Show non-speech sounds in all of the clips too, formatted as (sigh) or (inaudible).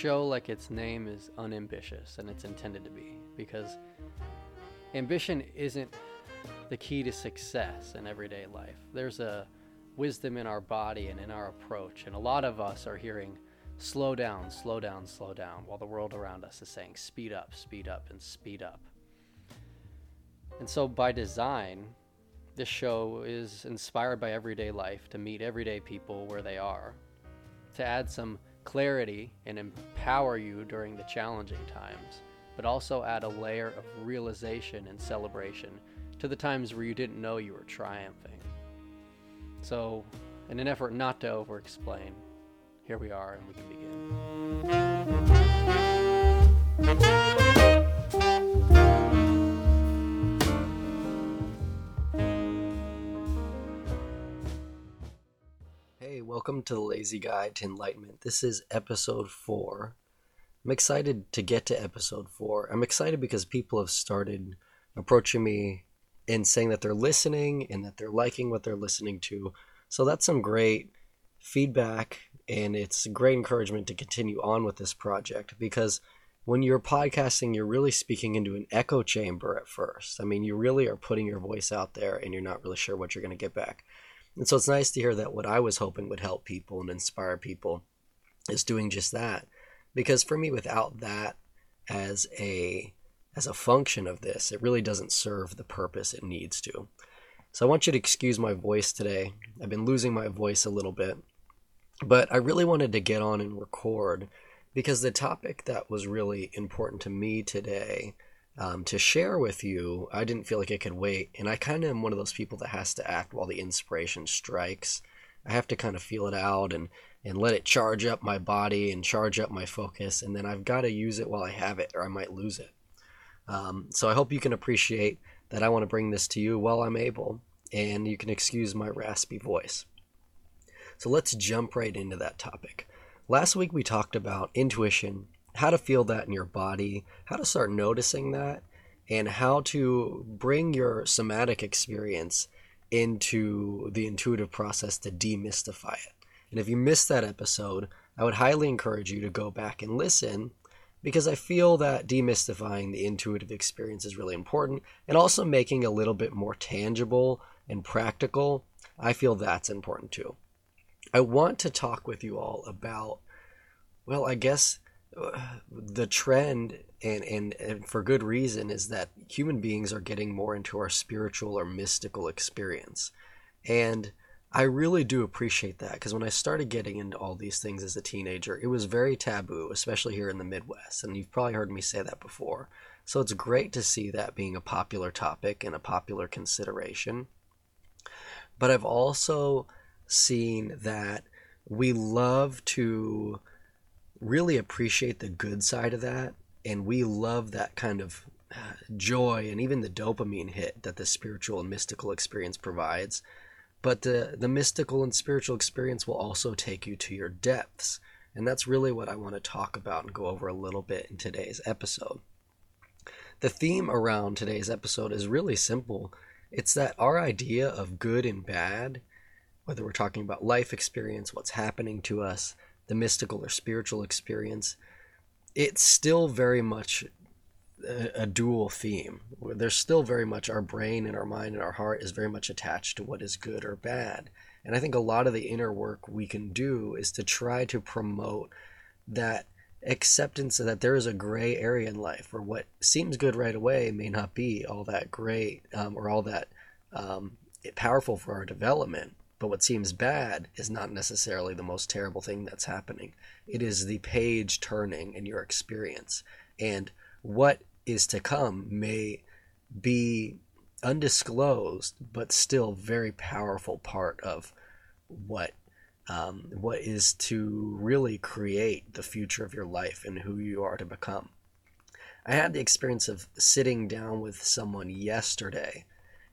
show, like its name, is unambitious, and it's intended to be because ambition isn't the key to success in everyday life. There's a wisdom in our body and in our approach, and a lot of us are hearing slow down, slow down, slow down, while the world around us is saying speed up, speed up, and speed up. And so, by design, this show is inspired by everyday life to meet everyday people where they are, to add some clarity and empower you during the challenging times, but also add a layer of realization and celebration to the times where you didn't know you were triumphing. So, in an effort not to over explain, here we are and we can begin. Welcome to the Lazy Guide to Enlightenment. This is episode four. I'm excited to get to episode four. I'm excited because people have started approaching me and saying that they're listening and that they're liking what they're listening to. So that's some great feedback and it's a great encouragement to continue on with this project because when you're podcasting, you're really speaking into an echo chamber at first. I mean, you really are putting your voice out there and you're not really sure what you're going to get back. And so it's nice to hear that what I was hoping would help people and inspire people is doing just that. Because for me, without that as a as a function of this, it really doesn't serve the purpose it needs to. So I want you to excuse my voice today. I've been losing my voice a little bit, but I really wanted to get on and record because the topic that was really important to me today um, to share with you. I didn't feel like it could wait. And I kind of am one of those people that has to act while the inspiration strikes. I have to kind of feel it out and, and let it charge up my body and charge up my focus. And then I've got to use it while I have it or I might lose it. Um, so I hope you can appreciate that I want to bring this to you while I'm able. And you can excuse my raspy voice. So let's jump right into that topic. Last week we talked about intuition how to feel that in your body, how to start noticing that, and how to bring your somatic experience into the intuitive process to demystify it. And if you missed that episode, I would highly encourage you to go back and listen because I feel that demystifying the intuitive experience is really important and also making a little bit more tangible and practical. I feel that's important too. I want to talk with you all about, well, I guess the trend and, and, and for good reason is that human beings are getting more into our spiritual or mystical experience. And i really do appreciate that because when i started getting into all these things as a teenager it was very taboo especially here in the midwest and you've probably heard me say that before. So it's great to see that being a popular topic and a popular consideration. But i've also seen that we love to really appreciate the good side of that and we love that kind of uh, joy and even the dopamine hit that the spiritual and mystical experience provides. But the the mystical and spiritual experience will also take you to your depths and that's really what I want to talk about and go over a little bit in today's episode. The theme around today's episode is really simple. It's that our idea of good and bad whether we're talking about life experience what's happening to us the mystical or spiritual experience, it's still very much a, a, dual theme. There's still very much our brain and our mind and our heart is very much attached to what is good or bad. And I think a lot of the inner work we can do is to try to promote that acceptance that there is a gray area in life where what seems good right away may not be all that great um, or all that um, powerful for our development. But what seems bad is not necessarily the most terrible thing that's happening. It is the page turning in your experience. And what is to come may be undisclosed, but still very powerful part of what um, what is to really create the future of your life and who you are to become. I had the experience of sitting down with someone yesterday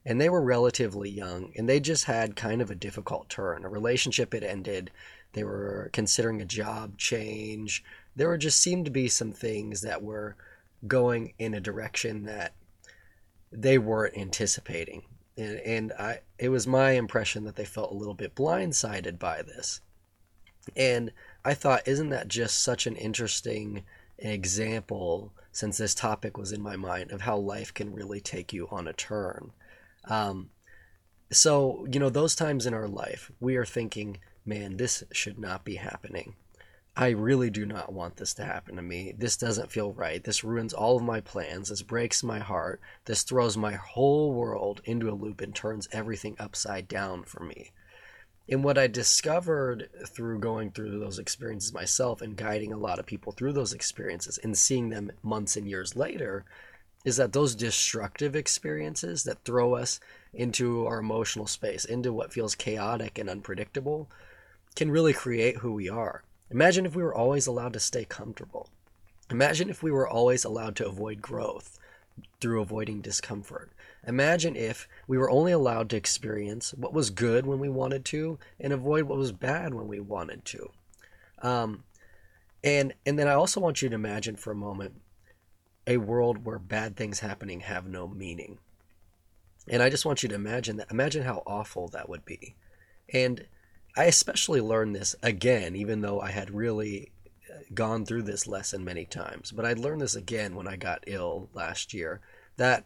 and they were relatively young and they just had kind of a difficult turn. A relationship had ended. They were considering a job change. There were just seemed to be some things that were going in a direction that they weren't anticipating. And, and I, it was my impression that they felt a little bit blindsided by this. And I thought, isn't that just such an interesting example, since this topic was in my mind, of how life can really take you on a turn? Um, so, you know, those times in our life, we are thinking, man, this should not be happening. I really do not want this to happen to me. This doesn't feel right. This ruins all of my plans. This breaks my heart. This throws my whole world into a loop and turns everything upside down for me. And what I discovered through going through those experiences myself and guiding a lot of people through those experiences and seeing them months and years later is that those destructive experiences that throw us into our emotional space, into what feels chaotic and unpredictable, can really create who we are. Imagine if we were always allowed to stay comfortable. Imagine if we were always allowed to avoid growth through avoiding discomfort. Imagine if we were only allowed to experience what was good when we wanted to and avoid what was bad when we wanted to. Um, and and then I also want you to imagine for a moment a world where bad things happening have no meaning. And I just want you to imagine that. Imagine how awful that would be. And I especially learned this again, even though I had really uh, gone through this lesson many times. But I learned this again when I got ill last year that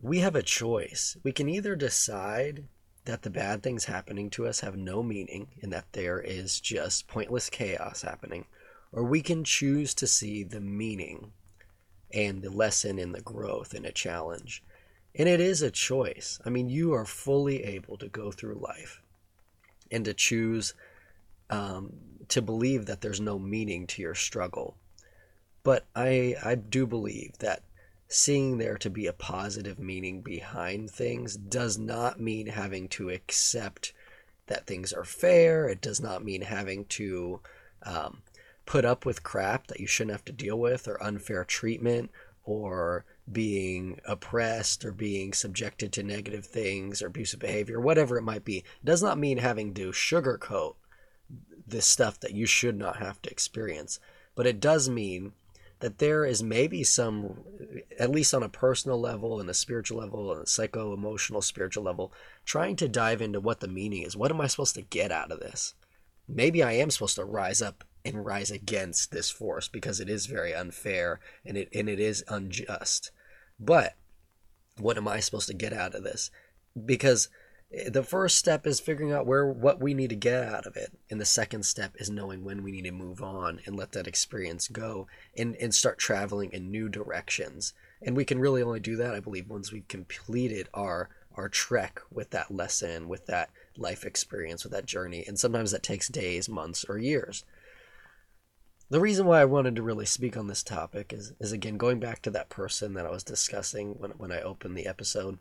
we have a choice. We can either decide that the bad things happening to us have no meaning and that there is just pointless chaos happening, or we can choose to see the meaning and the lesson and the growth in a challenge. And it is a choice. I mean, you are fully able to go through life and to choose um, to believe that there's no meaning to your struggle. But I, I do believe that seeing there to be a positive meaning behind things does not mean having to accept that things are fair. It does not mean having to um, put up with crap that you shouldn't have to deal with, or unfair treatment, or being oppressed or being subjected to negative things or abusive behavior, whatever it might be, does not mean having to sugarcoat this stuff that you should not have to experience. But it does mean that there is maybe some, at least on a personal level and a spiritual level and a psycho emotional spiritual level, trying to dive into what the meaning is. What am I supposed to get out of this? Maybe I am supposed to rise up and rise against this force because it is very unfair and it and it is unjust. But what am I supposed to get out of this? Because the first step is figuring out where what we need to get out of it and the second step is knowing when we need to move on and let that experience go and, and start traveling in new directions and we can really only do that i believe once we've completed our our trek with that lesson with that life experience with that journey and sometimes that takes days months or years the reason why I wanted to really speak on this topic is, is again going back to that person that I was discussing when, when I opened the episode.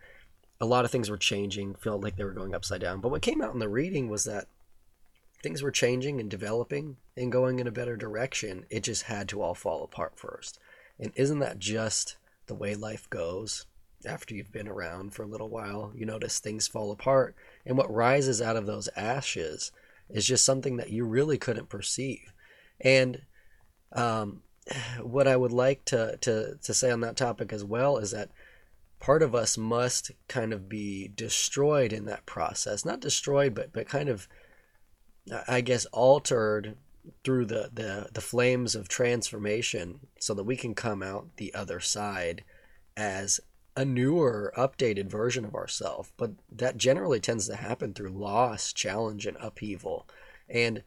A lot of things were changing, felt like they were going upside down. But what came out in the reading was that things were changing and developing and going in a better direction. It just had to all fall apart first. And isn't that just the way life goes? After you've been around for a little while, you notice things fall apart. And what rises out of those ashes is just something that you really couldn't perceive. And um, what I would like to, to, to say on that topic as well is that part of us must kind of be destroyed in that process. Not destroyed, but, but kind of, I guess, altered through the, the, the flames of transformation so that we can come out the other side as a newer, updated version of ourselves. But that generally tends to happen through loss, challenge, and upheaval. And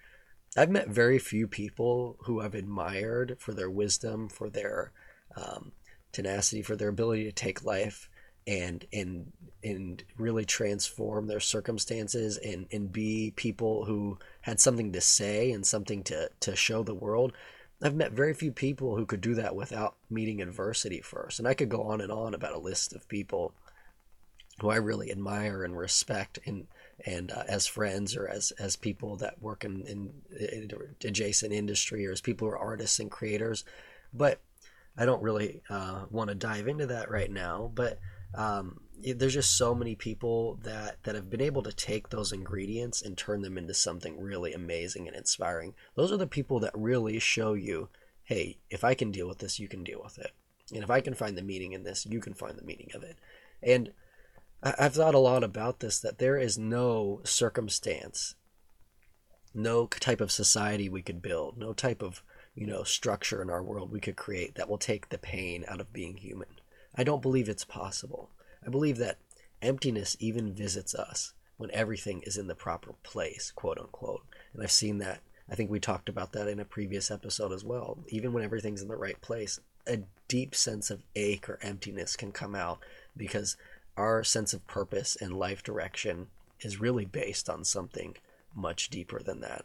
I've met very few people who I've admired for their wisdom, for their um, tenacity, for their ability to take life and and and really transform their circumstances and and be people who had something to say and something to to show the world. I've met very few people who could do that without meeting adversity first, and I could go on and on about a list of people who I really admire and respect and and uh, as friends or as as people that work in, in, in, adjacent industry or as people who are artists and creators. But i don't really uh, want to dive into that right now but um, there's just so many people that that have been able to take those ingredients and turn them into something really amazing and inspiring. Those are the people that really show you hey if i can deal with this you can deal with it. And if i can find the meaning in this you can find the meaning of it. And I've thought a lot about this that there is no circumstance no type of society we could build, no type of you know structure in our world we could create that will take the pain out of being human. I don't believe it's possible. I believe that emptiness even visits us when everything is in the proper place, quote unquote. And I've seen that. I think we talked about that in a previous episode as well. Even when everything's in the right place, a deep sense of ache or emptiness can come out because our sense of purpose and life direction is really based on something much deeper than that.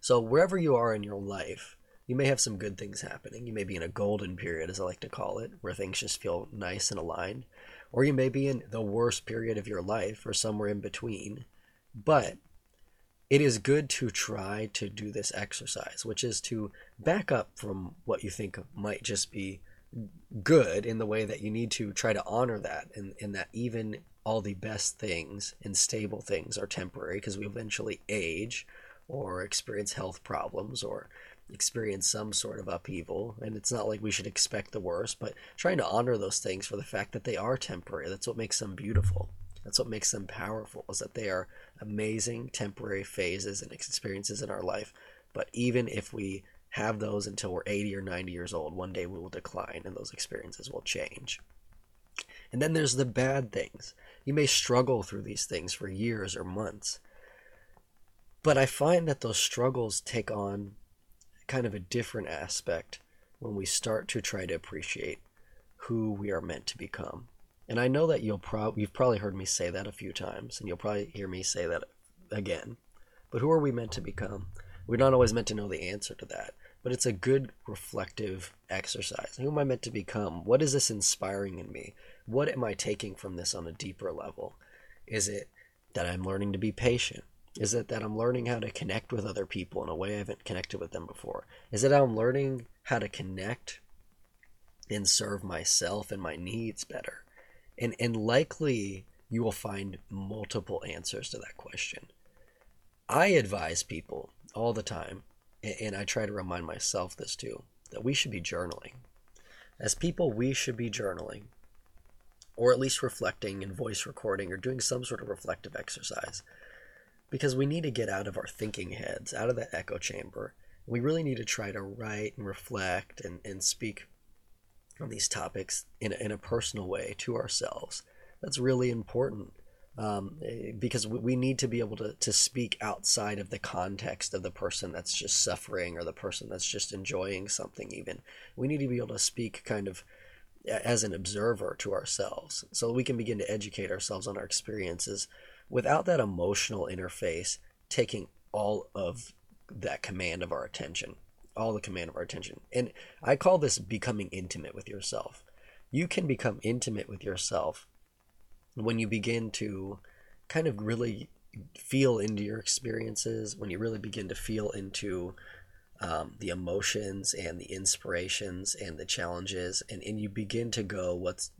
So, wherever you are in your life, you may have some good things happening. You may be in a golden period, as I like to call it, where things just feel nice and aligned. Or you may be in the worst period of your life or somewhere in between. But it is good to try to do this exercise, which is to back up from what you think might just be good in the way that you need to try to honor that and, and that even all the best things and stable things are temporary because we eventually age or experience health problems or experience some sort of upheaval. And it's not like we should expect the worst but trying to honor those things for the fact that they are temporary that's what makes them beautiful. That's what makes them powerful is that they are amazing temporary phases and experiences in our life. But even if we have those until we're 80 or 90 years old. One day we will decline and those experiences will change. And then there's the bad things. You may struggle through these things for years or months. But I find that those struggles take on kind of a different aspect when we start to try to appreciate who we are meant to become. And I know that you'll pro- you've probably heard me say that a few times, and you'll probably hear me say that again. But who are we meant to become? We're not always meant to know the answer to that, but it's a good reflective exercise. Who am I meant to become? What is this inspiring in me? What am I taking from this on a deeper level? Is it that I'm learning to be patient? Is it that I'm learning how to connect with other people in a way I haven't connected with them before? Is it I'm learning how to connect and serve myself and my needs better? And and likely you will find multiple answers to that question. I advise people all the time, and I try to remind myself this too, that we should be journaling. As people, we should be journaling, or at least reflecting and voice recording, or doing some sort of reflective exercise. Because we need to get out of our thinking heads, out of that echo chamber. We really need to try to write and reflect and, and speak on these topics in a, in a personal way to ourselves. That's really important um, because we need to be able to, to speak outside of the context of the person that's just suffering or the person that's just enjoying something even. We need to be able to speak kind of as an observer to ourselves so we can begin to educate ourselves on our experiences without that emotional interface taking all of that command of our attention all the command of our attention. And i call this becoming intimate with yourself. You can become intimate with yourself when you begin to kind of really feel into your experiences, when you really begin to feel into um, the emotions and the inspirations and the challenges, and, and you begin to go what's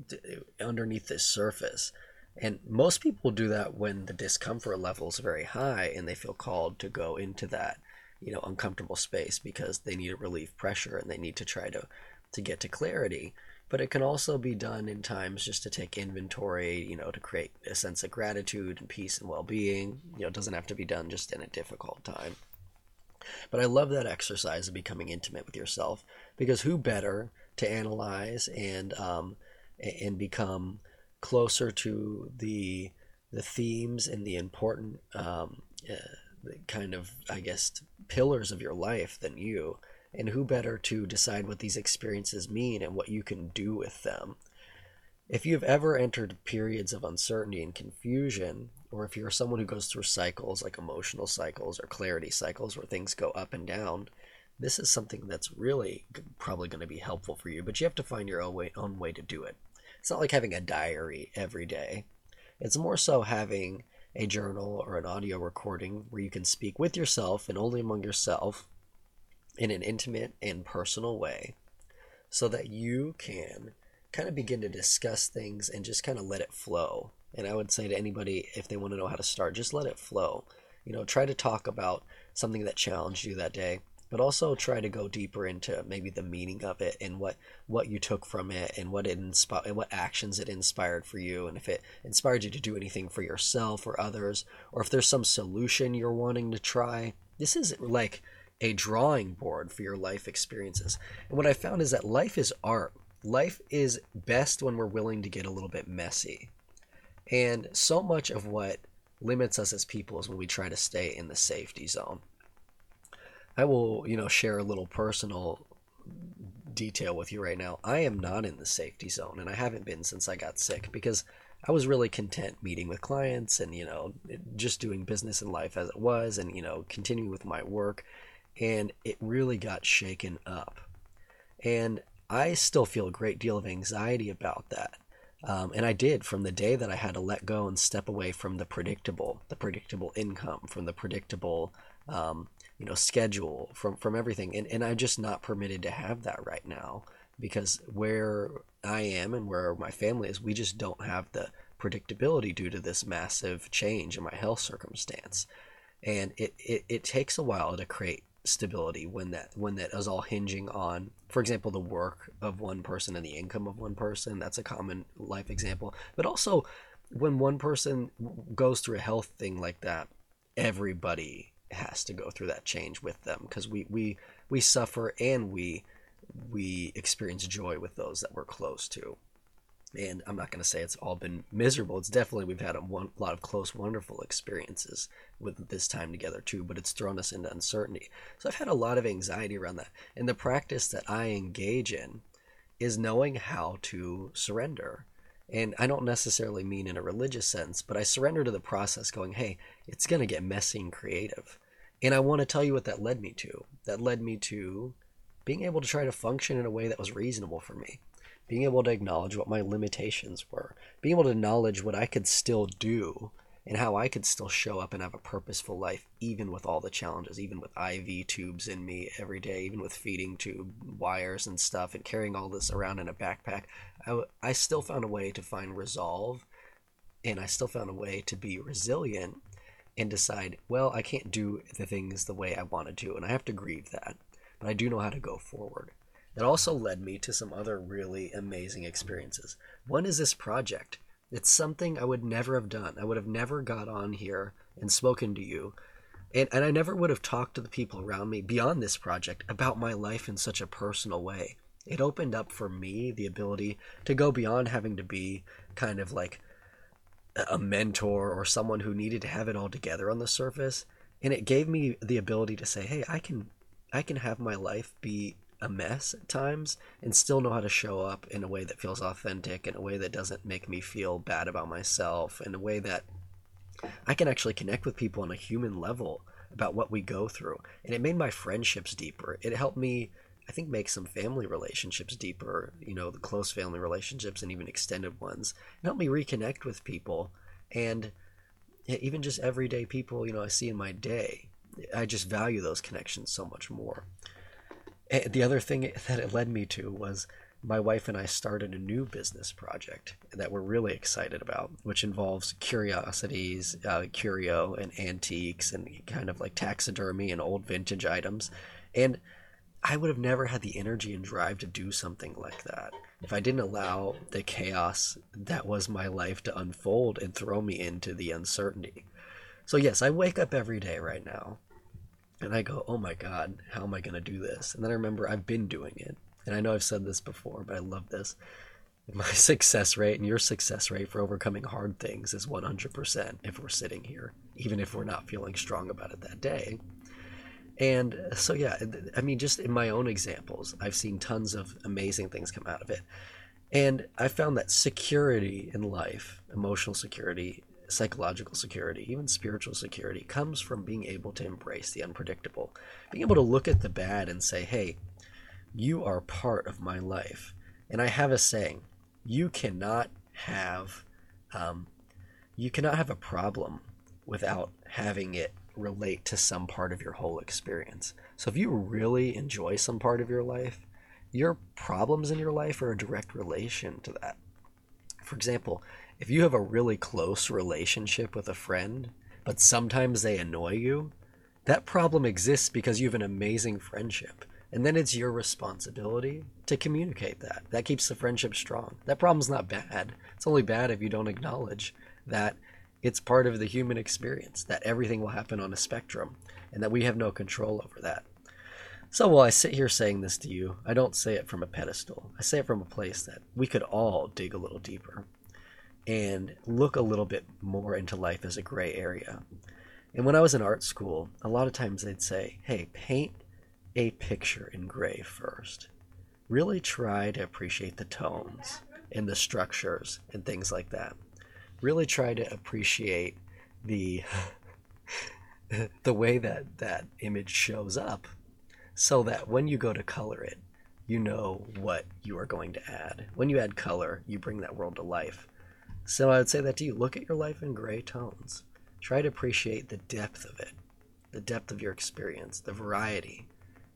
underneath the surface. And most people do that when the discomfort level is very high and they feel called to go into that, you know, uncomfortable space because they need to relieve pressure and they need to try to to get to clarity but it can also be done in times just to take inventory, you know, to create a sense of gratitude and peace and well being. You know, it doesn't have to be done just in a difficult time. But I love that exercise of becoming intimate with yourself because who better to analyze and um, and become closer to the the themes and the important um, uh, kind of I guess pillars of your life than you and who better to decide what these experiences mean and what you can do with them? If you've ever entered periods of uncertainty and confusion, or if you're someone who goes through cycles like emotional cycles or clarity cycles where things go up and down, this is something that's really probably going to be helpful for you, but you have to find your own way, own way to do it. It's not like having a diary every day. It's more so having a journal or an audio recording where you can speak with yourself and only among yourself in an intimate and personal way so that you can kind of begin to discuss things and just kind of let it flow. And I would say to anybody, if they want to know how to start, just let it flow. You know, try to talk about something that challenged you that day. but also try to go deeper into maybe the meaning of it and what what you took from it and what it inspired what actions it inspired for you and if it inspired you to do anything for yourself or others or if there's some solution you're wanting to try this is like a drawing board for your life experiences and what i found is that life is art life is best when we're willing to get a little bit messy and so much of what limits us as people is when we try to stay in the safety zone I will, you know, share a little personal detail with you right now. I am not in the safety zone, and I haven't been since I got sick because I was really content meeting with clients and, you know, just doing business in life as it was and, you know, continuing with my work. And it really got shaken up. And I still feel a great deal of anxiety about that. Um, and I did from the day that I had to let go and step away from the predictable, the predictable income, from the predictable um, you know schedule from from everything and and I'm just not permitted to have that right now because where I am and where my family is we just don't have the predictability due to this massive change in my health circumstance and it, it, it takes a while to create stability when that when that is all hinging on for example the work of one person and the income of one person. That's a common life example. But also when one person goes through a health thing like that everybody has to go through that change with them because we we we suffer and we we experience joy with those that we're close to. And i'm not going to say it's all been miserable. It's definitely we've had a one, lot of close wonderful experiences with this time together too but it's thrown us into uncertainty. So i've had a lot of anxiety around that. And the practice that i engage in is knowing how to surrender. And I don't necessarily mean in a religious sense, but I surrender to the process going, hey, it's going to get messy and creative. And I want to tell you what that led me to. That led me to being able to try to function in a way that was reasonable for me, being able to acknowledge what my limitations were, being able to acknowledge what I could still do and how I could still show up and have a purposeful life, even with all the challenges, even with IV tubes in me every day, even with feeding tube wires and stuff, and carrying all this around in a backpack. I, I still found a way to find resolve, and I still found a way to be resilient and decide, well, I can't do the things the way I wanted to and I have to grieve that, but I do know how to go forward. It also led me to some other really amazing experiences. One is this project. It's something I would never have done. I would have never got on here and spoken to you. And, and I never would have talked to the people around me beyond this project about my life in such a personal way. It opened up for me the ability to go beyond having to be kind of like a mentor or someone who needed to have it all together on the surface and it gave me the ability to say hey i can i can have my life be a mess at times and still know how to show up in a way that feels authentic in a way that doesn't make me feel bad about myself in a way that i can actually connect with people on a human level about what we go through and it made my friendships deeper it helped me I think make some family relationships deeper, you know, the close family relationships and even extended ones. And help me reconnect with people and even just everyday people, you know, I see in my day. I just value those connections so much more. The other thing that it led me to was my wife and I started a new business project that we're really excited about, which involves curiosities, uh, curio, and antiques, and kind of like taxidermy and old vintage items. And I would have never had the energy and drive to do something like that if I didn't allow the chaos that was my life to unfold and throw me into the uncertainty. So, yes, I wake up every day right now and I go, oh my God, how am I going to do this? And then I remember I've been doing it. And I know I've said this before, but I love this. (laughs) My success rate and your success rate for overcoming hard things is 100% if we're sitting here, even if we're not feeling strong about it that day. And so, yeah, I mean, just in my own examples, I've seen tons of amazing things come out of it. And I found that security in life, emotional security, psychological security, even spiritual security, comes from being able to embrace the unpredictable, being able to look at the bad and say, hey, you are part of my life. And I have a saying you cannot have. Um, you cannot have a problem without having it relate to some part of your whole experience. So if you really enjoy some part of your life, your problems in your life are a direct relation to that. For example, if you have a really close relationship with a friend, but sometimes they annoy you, that problem exists because you have an amazing friendship. And then it's your responsibility to communicate that. That keeps the friendship strong. That problem's not bad. It's only bad if you don't acknowledge that it's part of the human experience, that everything will happen on a spectrum, and that we have no control over that. So while I sit here saying this to you, I don't say it from a pedestal. I say it from a place that we could all dig a little deeper and look a little bit more into life as a gray area. And when I was in art school, a lot of times they'd say, hey, paint a picture in gray first. Really try to appreciate the tones and the structures and things like that. Really try to appreciate the (laughs) the way that that image shows up so that when you go to color it, you know what you are going to add. When you add color, you bring that world to life. So I would say that to you look at your life in gray tones. Try to appreciate the depth of it, the depth of your experience, the variety,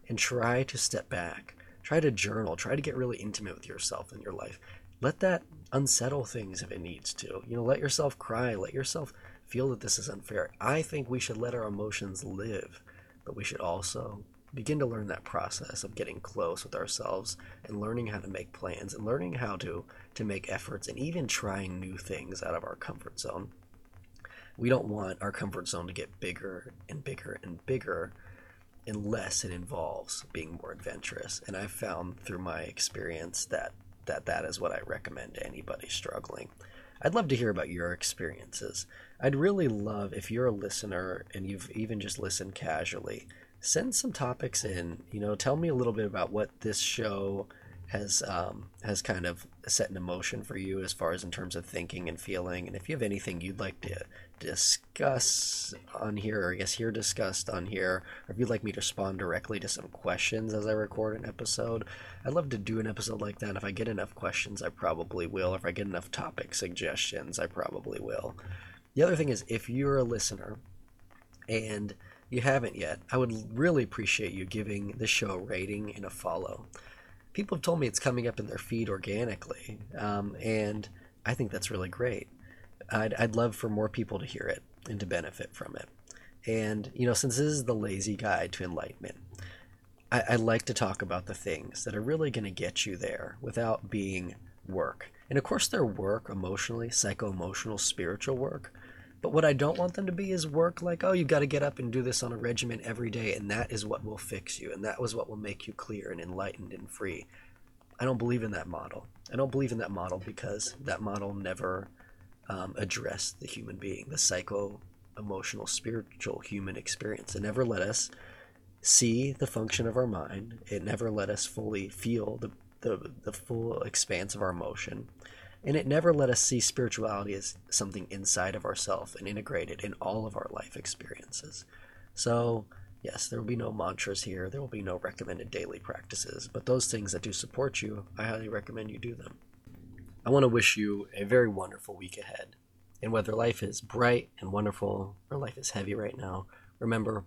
and try to step back. Try to journal. Try to get really intimate with yourself and your life. Let that unsettle things if it needs to. You know, let yourself cry. Let yourself feel that this is unfair. I think we should let our emotions live, but we should also begin to learn that process of getting close with ourselves and learning how to make plans and learning how to to make efforts and even trying new things out of our comfort zone. We don't want our comfort zone to get bigger and bigger and bigger unless it involves being more adventurous. And I've found through my experience that that, that is what I recommend to anybody struggling. I'd love to hear about your experiences. I'd really love if you're a listener and you've even just listened casually, send some topics in. You know, tell me a little bit about what this show has um, has kind of set in motion for you as far as in terms of thinking and feeling. And if you have anything you'd like to discuss on here, or I guess here discussed on here, or if you'd like me to respond directly to some questions as I record an episode, I'd love to do an episode like that. If I get enough questions, I probably will. If I get enough topic suggestions, I probably will. The other thing is, if you're a listener and you haven't yet, I would really appreciate you giving the show a rating and a follow people have told me it's coming up in their feed organically, um, and I think that's really great. I'd, I'd love for more people to hear it and to benefit from it. And, you know, since this is the lazy guide to enlightenment, I, I like to talk about the things that are really going to get you there without being work. And of course, they're work emotionally, psycho emotional, spiritual work. But what I don't want them to be is work like, oh, you've got to get up and do this on a regimen every day, and that is what will fix you, and that was what will make you clear and enlightened and free. I don't believe in that model. I don't believe in that model because that model never um, addressed the human being, the psycho emotional, spiritual human experience. It never let us see the function of our mind. It never let us fully feel the, the, the full expanse of our emotion. And it never let us see spirituality as something inside of ourselves and integrated in all of our life experiences. So, yes, there will be no mantras here, there will be no recommended daily practices, but those things that do support you, I highly recommend you do them. I want to wish you a very wonderful week ahead. And whether life is bright and wonderful or life is heavy right now, remember,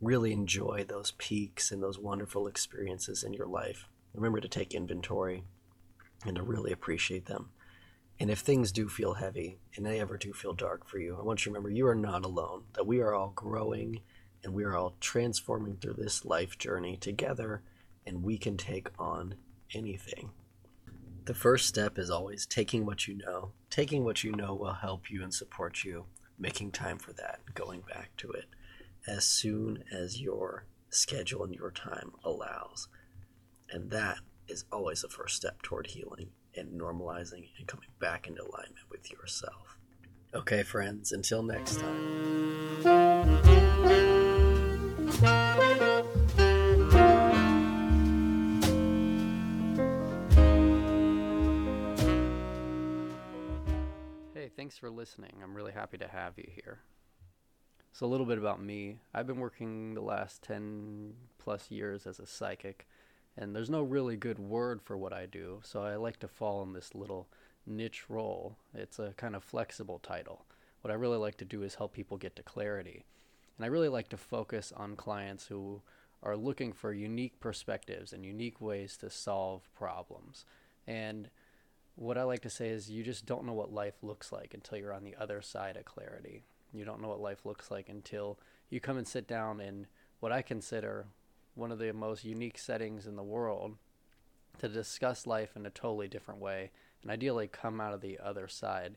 really enjoy those peaks and those wonderful experiences in your life. Remember to take inventory and to really appreciate them. And if things do feel heavy and they ever do feel dark for you, I want you to remember you are not alone, that we are all growing and we are all transforming through this life journey together, and we can take on anything. The first step is always taking what you know. Taking what you know will help you and support you, making time for that, going back to it as soon as your schedule and your time allows. And that is always the first step toward healing and normalizing and coming back into alignment with yourself. Okay, friends, until next time. Hey, thanks for listening. I'm really happy to have you here. So, a little bit about me. I've been working the last 10 plus years as a psychic and there's no really good word for what I do, so I like to fall in this little niche role. It's a kind of flexible title. What I really like to do is help people get to clarity. And I really like to focus on clients who are looking for unique perspectives and unique ways to solve problems. And what I like to say is you just don't know what life looks like until you're on the other side of clarity. You don't know what life looks like until you come and sit down in what I consider one of the most unique settings in the world to discuss life in a totally different way and ideally come out of the other side.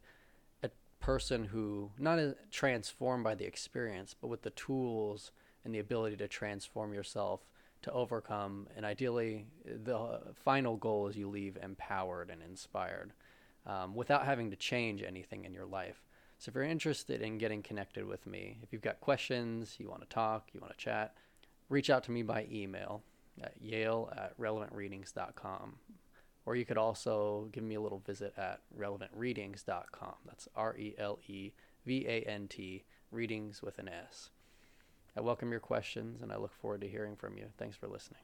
A person who not transformed by the experience but with the tools and the ability to transform yourself to overcome and ideally the final goal is you leave empowered and inspired um, without having to change anything in your life. So if you're interested in getting connected with me if you've got questions you want to talk you want to chat reach out to me by email at yale at relevantreadings.com or you could also give me a little visit at relevantreadings.com that's r-e-l-e-v-a-n-t readings with an s I welcome your questions and I look forward to hearing from you. Thanks for listening.